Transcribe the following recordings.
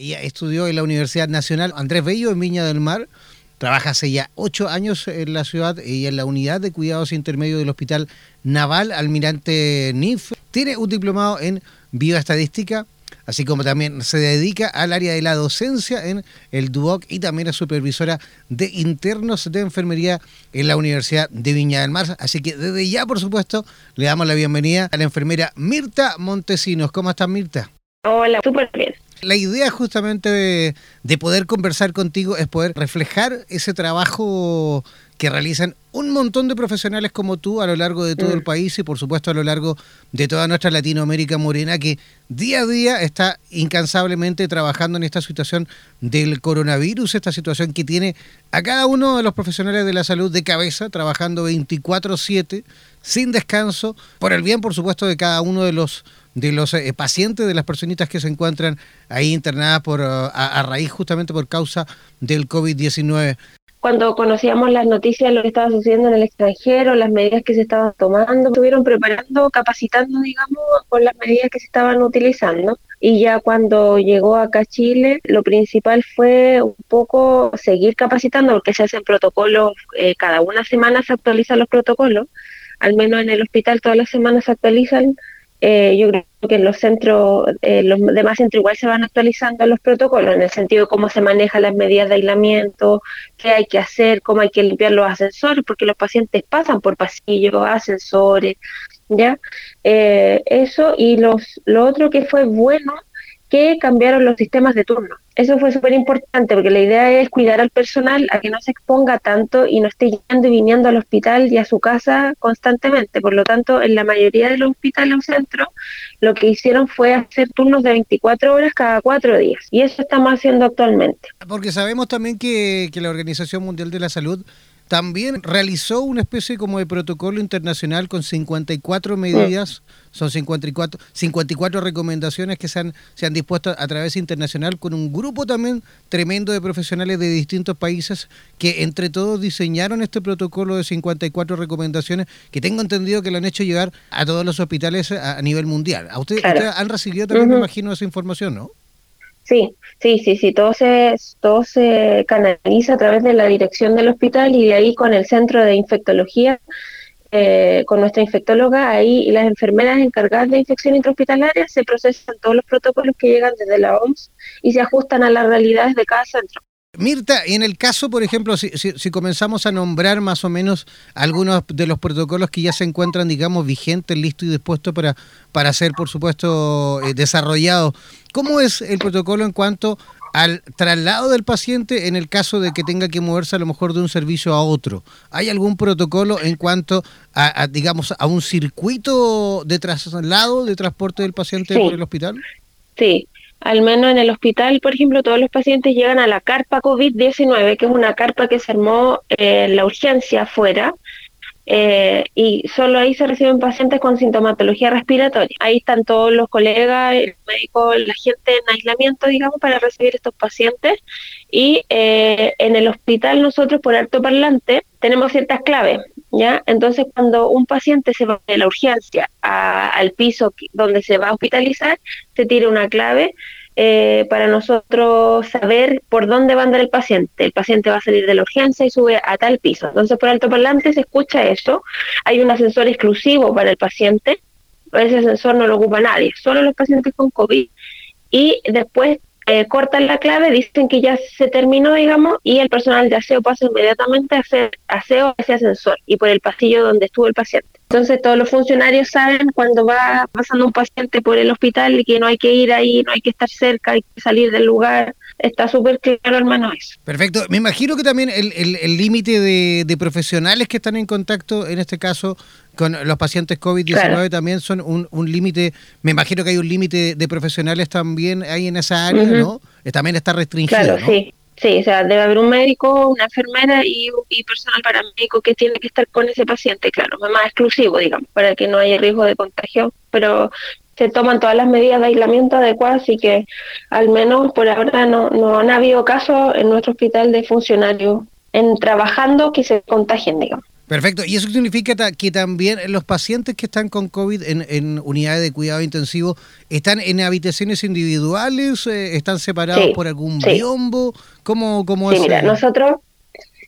Ella estudió en la Universidad Nacional Andrés Bello en Viña del Mar. Trabaja hace ya ocho años en la ciudad y en la unidad de cuidados intermedios del Hospital Naval Almirante NIF. Tiene un diplomado en bioestadística, así como también se dedica al área de la docencia en el DUOC y también es supervisora de internos de enfermería en la Universidad de Viña del Mar. Así que desde ya, por supuesto, le damos la bienvenida a la enfermera Mirta Montesinos. ¿Cómo estás, Mirta? Hola, súper bien. La idea justamente de, poder conversar contigo es poder reflejar ese trabajo que realizan un montón de profesionales como tú a lo largo de todo el mm. país y por supuesto a lo largo de toda nuestra Latinoamérica morena que día a día está incansablemente trabajando en esta situación del coronavirus, esta situación que tiene a cada uno de los profesionales de la salud de cabeza, trabajando 24/7, sin descanso, por el bien por supuesto de cada uno de los de los eh, pacientes, de las personitas que se encuentran ahí internadas por, uh, a, raíz justamente por causa del COVID-19. Cuando conocíamos las noticias de lo que estaba sucediendo en el extranjero, las medidas que se estaban tomando, estuvieron preparando, capacitando, digamos, con las medidas que se estaban utilizando. Y ya cuando llegó acá a Chile, lo principal fue un poco seguir capacitando, porque se hacen protocolos, eh, cada una semana se actualizan los protocolos, al menos en el hospital todas las semanas se actualizan eh, yo creo que en los centros, eh, los demás centros igual se van actualizando los protocolos, en el sentido de cómo se manejan las medidas de aislamiento, qué hay que hacer, cómo hay que limpiar los ascensores, porque los pacientes pasan por pasillos, ascensores, ¿ya? Eh, eso y los, lo otro que fue bueno que cambiaron los sistemas de turno. Eso fue súper importante porque la idea es cuidar al personal a que no se exponga tanto y no esté yendo y viniendo al hospital y a su casa constantemente. Por lo tanto, en la mayoría de los hospitales o centros, lo que hicieron fue hacer turnos de 24 horas cada cuatro días. Y eso estamos haciendo actualmente. Porque sabemos también que, que la Organización Mundial de la Salud también realizó una especie como de protocolo internacional con 54 medidas, son 54, 54 recomendaciones que se han, se han dispuesto a través internacional con un grupo también tremendo de profesionales de distintos países que entre todos diseñaron este protocolo de 54 recomendaciones que tengo entendido que lo han hecho llegar a todos los hospitales a, nivel mundial. ¿A ustedes, han recibido también, me imagino, esa información, no? Sí, sí, sí, sí, todo se, todo se canaliza a través de la dirección del hospital y de ahí con el centro de infectología, eh, con nuestra infectóloga, ahí y las enfermeras encargadas de infección intrahospitalaria se procesan todos los protocolos que llegan desde la OMS y se ajustan a las realidades de cada centro. Mirta, y en el caso, por ejemplo, si, si, comenzamos a nombrar más o menos algunos de los protocolos que ya se encuentran, digamos, vigentes, listos y dispuestos para, para ser, por supuesto, eh, desarrollados, ¿cómo es el protocolo en cuanto al traslado del paciente en el caso de que tenga que moverse a lo mejor de un servicio a otro? ¿Hay algún protocolo en cuanto a, digamos, a un circuito de traslado, de transporte del paciente por el hospital? Sí, al menos en el hospital, por ejemplo, todos los pacientes llegan a la carpa COVID-19, que es una carpa que se armó en la urgencia afuera, eh, y solo ahí se reciben pacientes con sintomatología respiratoria. Ahí están todos los colegas, el médico, la gente en aislamiento, digamos, para recibir estos pacientes. Y eh, en el hospital nosotros, por alto parlante, tenemos ciertas claves. ¿Ya? Entonces, cuando un paciente se va de la urgencia al piso donde se va a hospitalizar, se tira una clave eh, para nosotros saber por dónde va a andar el paciente. El paciente va a salir de la urgencia y sube a tal piso. Entonces, por altoparlante se escucha eso. Hay un ascensor exclusivo para el paciente. Ese ascensor no lo ocupa nadie, solo los pacientes con COVID. Y después eh, cortan la clave, dicen que ya se terminó, digamos, y el personal de aseo pasa inmediatamente a hacer aseo a ese ascensor y por el pasillo donde estuvo el paciente. Entonces todos los funcionarios saben cuando va pasando un paciente por el hospital y que no hay que ir ahí, no hay que estar cerca, hay que salir del lugar. Está súper claro, hermano, eso. Perfecto. Me imagino que también el límite de, profesionales que están en contacto, en este caso, con los pacientes COVID-19 también son un, un límite, me imagino que hay un límite de profesionales también ahí en esa área, ¿no? También está restringido, claro, sí. Sí, o sea, debe haber un médico, una enfermera y, personal paramédico que tiene que estar con ese paciente, claro, más exclusivo, digamos, para que no haya riesgo de contagio, pero se toman todas las medidas de aislamiento adecuadas y que al menos por ahora no, no han habido casos en nuestro hospital de funcionarios en trabajando que se contagien, digamos. Perfecto. ¿Y eso significa que también los pacientes que están con COVID en, unidades de cuidado intensivo están en habitaciones individuales? Eh, ¿Están separados por algún biombo? ¿Cómo, cómo sí, Mira, nosotros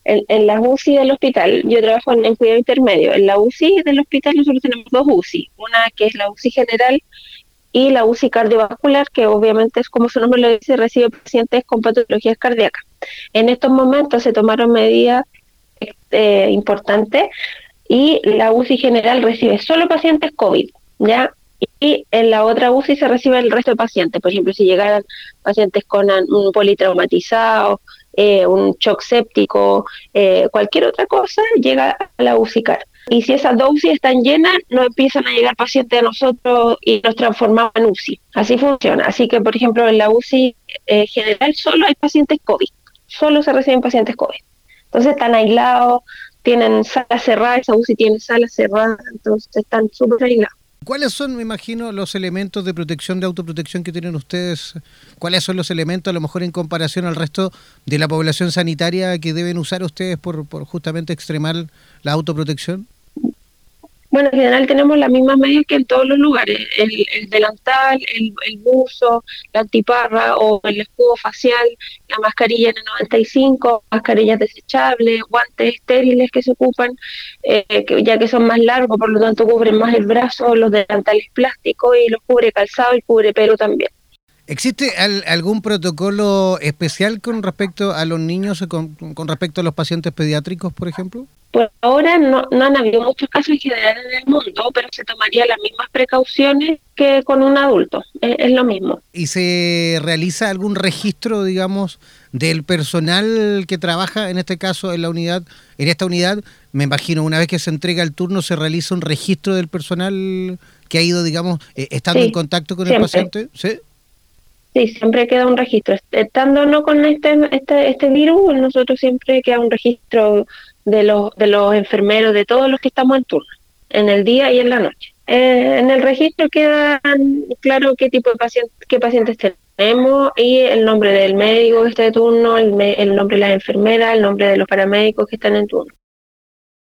en, en, las UCI del hospital, yo trabajo en, cuidado intermedio. En la UCI del hospital nosotros tenemos dos UCI. Una que es la UCI general y la UCI cardiovascular, que obviamente es como su nombre lo dice, recibe pacientes con patologías cardíacas. En estos momentos se tomaron medidas eh, importante y la UCI general recibe solo pacientes COVID, ¿ya? Y en la otra UCI se recibe el resto de pacientes. Por ejemplo, si llegaran pacientes con un politraumatizado, eh, un shock séptico, eh, cualquier otra cosa, llega a la UCI CAR. Y si esas dos UCI están llenas, no empiezan a llegar pacientes a nosotros y nos transformamos en UCI. Así funciona. Así que, por ejemplo, en la UCI general solo hay pacientes COVID. Solo se reciben pacientes COVID. Entonces están aislados, tienen sala cerrada, esa UCI tiene sala cerrada, entonces están súper aislados. ¿Cuáles son, me imagino, los elementos de protección, de autoprotección que tienen ustedes? ¿Cuáles son los elementos, a lo mejor en comparación al resto de la población sanitaria, que deben usar ustedes por, por justamente extremar la autoprotección? Bueno, en general tenemos las mismas medidas que en todos los lugares, el, delantal, el, buzo, la antiparra o el escudo facial, la mascarilla N95, mascarillas desechables, guantes estériles que se ocupan, eh, ya que son más largos, por lo tanto cubren más el brazo, los delantales plásticos y los cubre calzado y cubre pelo también. ¿Existe algún protocolo especial con respecto a los niños, con respecto a los pacientes pediátricos, por ejemplo? Por ahora no, no han habido muchos casos en general en el mundo, pero se tomaría las mismas precauciones que con un adulto, es, lo mismo. ¿Y se realiza algún registro, digamos, del personal que trabaja, en este caso, en la unidad, en esta unidad? Me imagino, una vez que se entrega el turno, se realiza un registro del personal que ha ido, digamos, eh, estando en contacto con el paciente. ¿Sí? Sí, siempre queda un registro. Estando no con este, este, este virus, nosotros siempre queda un registro de los, de los enfermeros, de todos los que estamos en turno, en el día y en la noche. Eh, en el registro queda claro qué tipo de pacientes, qué pacientes tenemos y el nombre del médico que está de turno, el, el nombre de la enfermera, el nombre de los paramédicos que están en turno.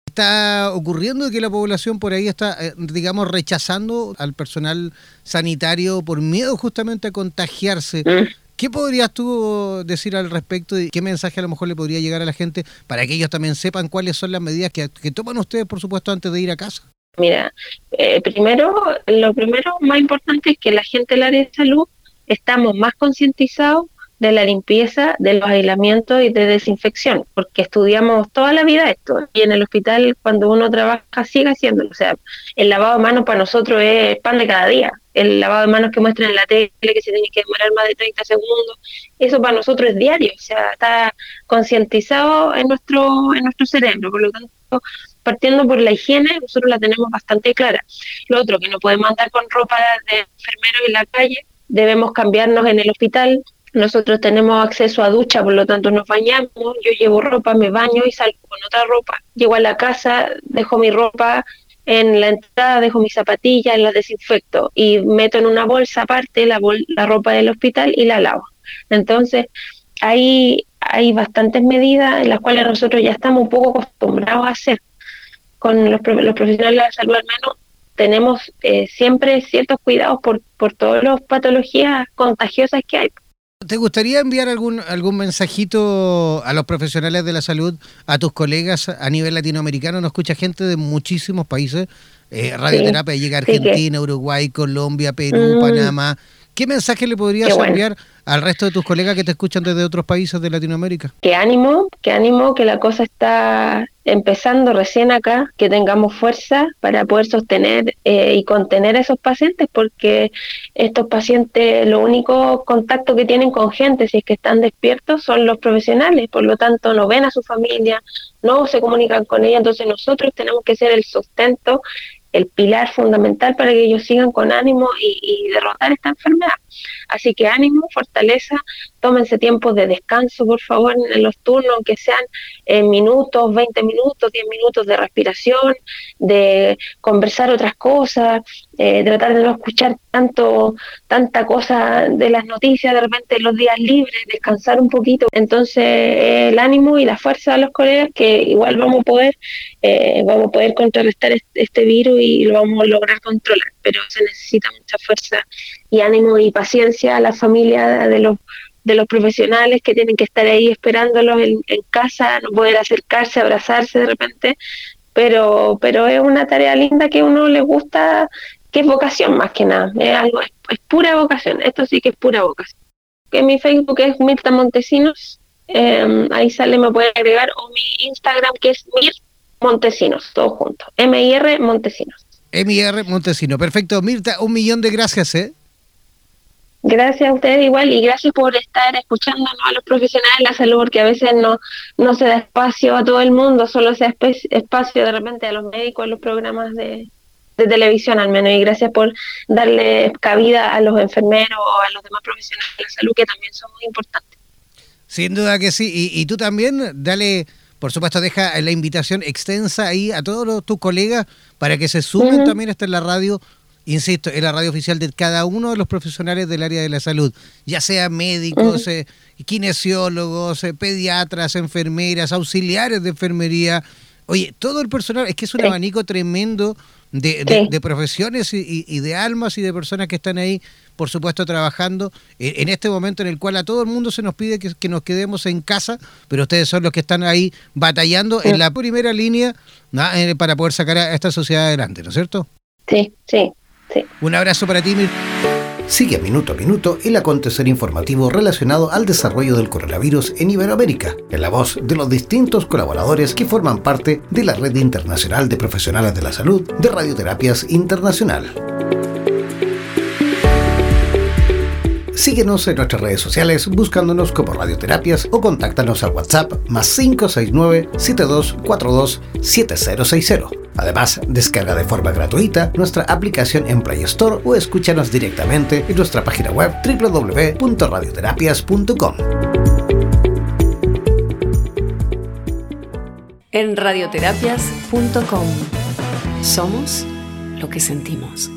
¿Está ocurriendo que la población por ahí está, eh, digamos, rechazando al personal sanitario por miedo justamente a contagiarse? Mm. ¿Qué podrías tú decir al respecto y qué mensaje a lo mejor le podría llegar a la gente para que ellos también sepan cuáles son las medidas que, toman ustedes, por supuesto, antes de ir a casa? Mira, eh, primero, lo primero más importante es que la gente del área de salud estamos más concientizados de la limpieza, de los aislamientos y de desinfección, porque estudiamos toda la vida esto y en el hospital cuando uno trabaja sigue haciéndolo. O sea, el lavado de manos para nosotros es pan de cada día. El lavado de manos que muestran en la tele, que se tiene que demorar más de 30 segundos, eso para nosotros es diario, o sea, está concientizado en nuestro, en nuestro cerebro. Por lo tanto, partiendo por la higiene, nosotros la tenemos bastante clara. Lo otro, que no podemos andar con ropa de enfermero en la calle, debemos cambiarnos en el hospital, nosotros tenemos acceso a ducha, por lo tanto nos bañamos, yo llevo ropa, me baño y salgo con otra ropa. Llego a la casa, dejo mi ropa en la entrada, dejo mis zapatillas, las desinfecto y meto en una bolsa aparte la, la ropa del hospital y la lavo. Entonces, hay, hay bastantes medidas en las cuales nosotros ya estamos un poco acostumbrados a hacer. Con los, los profesionales de la salud al menos tenemos eh, siempre ciertos cuidados por, por todas las patologías contagiosas que hay. ¿Te gustaría enviar algún, algún mensajito a los profesionales de la salud, a tus colegas a nivel latinoamericano? Nos escucha gente de muchísimos países. Eh, radioterapia llega a Argentina, Uruguay, Colombia, Perú, mm. Panamá. ¿Qué mensaje le podrías enviar al resto de tus colegas que te escuchan desde otros países de Latinoamérica? Que ánimo, que ánimo, que la cosa está empezando recién acá, que tengamos fuerza para poder sostener eh, y contener a esos pacientes, porque estos pacientes, lo único contacto que tienen con gente, si es que están despiertos, son los profesionales, por lo tanto no ven a su familia, no se comunican con ella, entonces nosotros tenemos que ser el sustento el pilar fundamental para que ellos sigan con ánimo y, derrotar esta enfermedad. Así que ánimo, fortaleza, tómense tiempos de descanso, por favor, en los turnos, aunque sean en minutos, 20 minutos, 10 minutos de respiración, de conversar otras cosas, eh, tratar de no escuchar tanto, tanta cosa de las noticias, de repente los días libres, descansar un poquito. Entonces, el ánimo y la fuerza de los colegas que igual vamos a poder, eh, vamos a poder contrarrestar este virus y lo vamos a lograr controlar, pero se necesita mucha fuerza y ánimo y paciencia a la familia de los de los profesionales que tienen que estar ahí esperándolos en, casa, no poder acercarse, abrazarse de repente, pero, pero es una tarea linda que a uno le gusta, que es vocación más que nada, es algo, es, pura vocación, esto sí que es pura vocación. Que mi Facebook es Mirta Montesinos, em, ahí sale, me puede agregar, o mi Instagram que es Mir Montesinos, todo junto, M-I-R Montesinos. M-I-R Montesinos, perfecto. Mirta, un millón de gracias, ¿eh? Gracias a ustedes igual y gracias por estar escuchándonos a los profesionales de la salud porque a veces no, no se da espacio a todo el mundo, solo se da espacio de repente a los médicos, a los programas de, televisión al menos. Y gracias por darle cabida a los enfermeros o a los demás profesionales de la salud que también son muy importantes. Sin duda que sí, y, tú también dale, por supuesto, deja la invitación extensa ahí a todos tus colegas para que se sumen también hasta en la radio insisto, es la radio oficial de cada uno de los profesionales del área de la salud, ya sea médicos, eh, kinesiólogos, eh, pediatras, enfermeras, auxiliares de enfermería. Oye, todo el personal, es que es un abanico tremendo de, profesiones y, de almas y de personas que están ahí, por supuesto, trabajando eh, en este momento en el cual a todo el mundo se nos pide que, nos quedemos en casa, pero ustedes son los que están ahí batallando en la primera línea para poder sacar a esta sociedad adelante, ¿no es cierto? Sí, sí, un abrazo para ti, Sigue a minuto a minuto el acontecer informativo relacionado al desarrollo del coronavirus en Iberoamérica, en la voz de los distintos colaboradores que forman parte de la Red Internacional de Profesionales de la Salud de Radioterapias Internacional. Síguenos en nuestras redes sociales buscándonos como Radioterapias o contáctanos al WhatsApp más 569 7242 7060. Además, descarga de forma gratuita nuestra aplicación en Play Store o escúchanos directamente en nuestra página web www.radioterapias.com. En radioterapias.com somos lo que sentimos.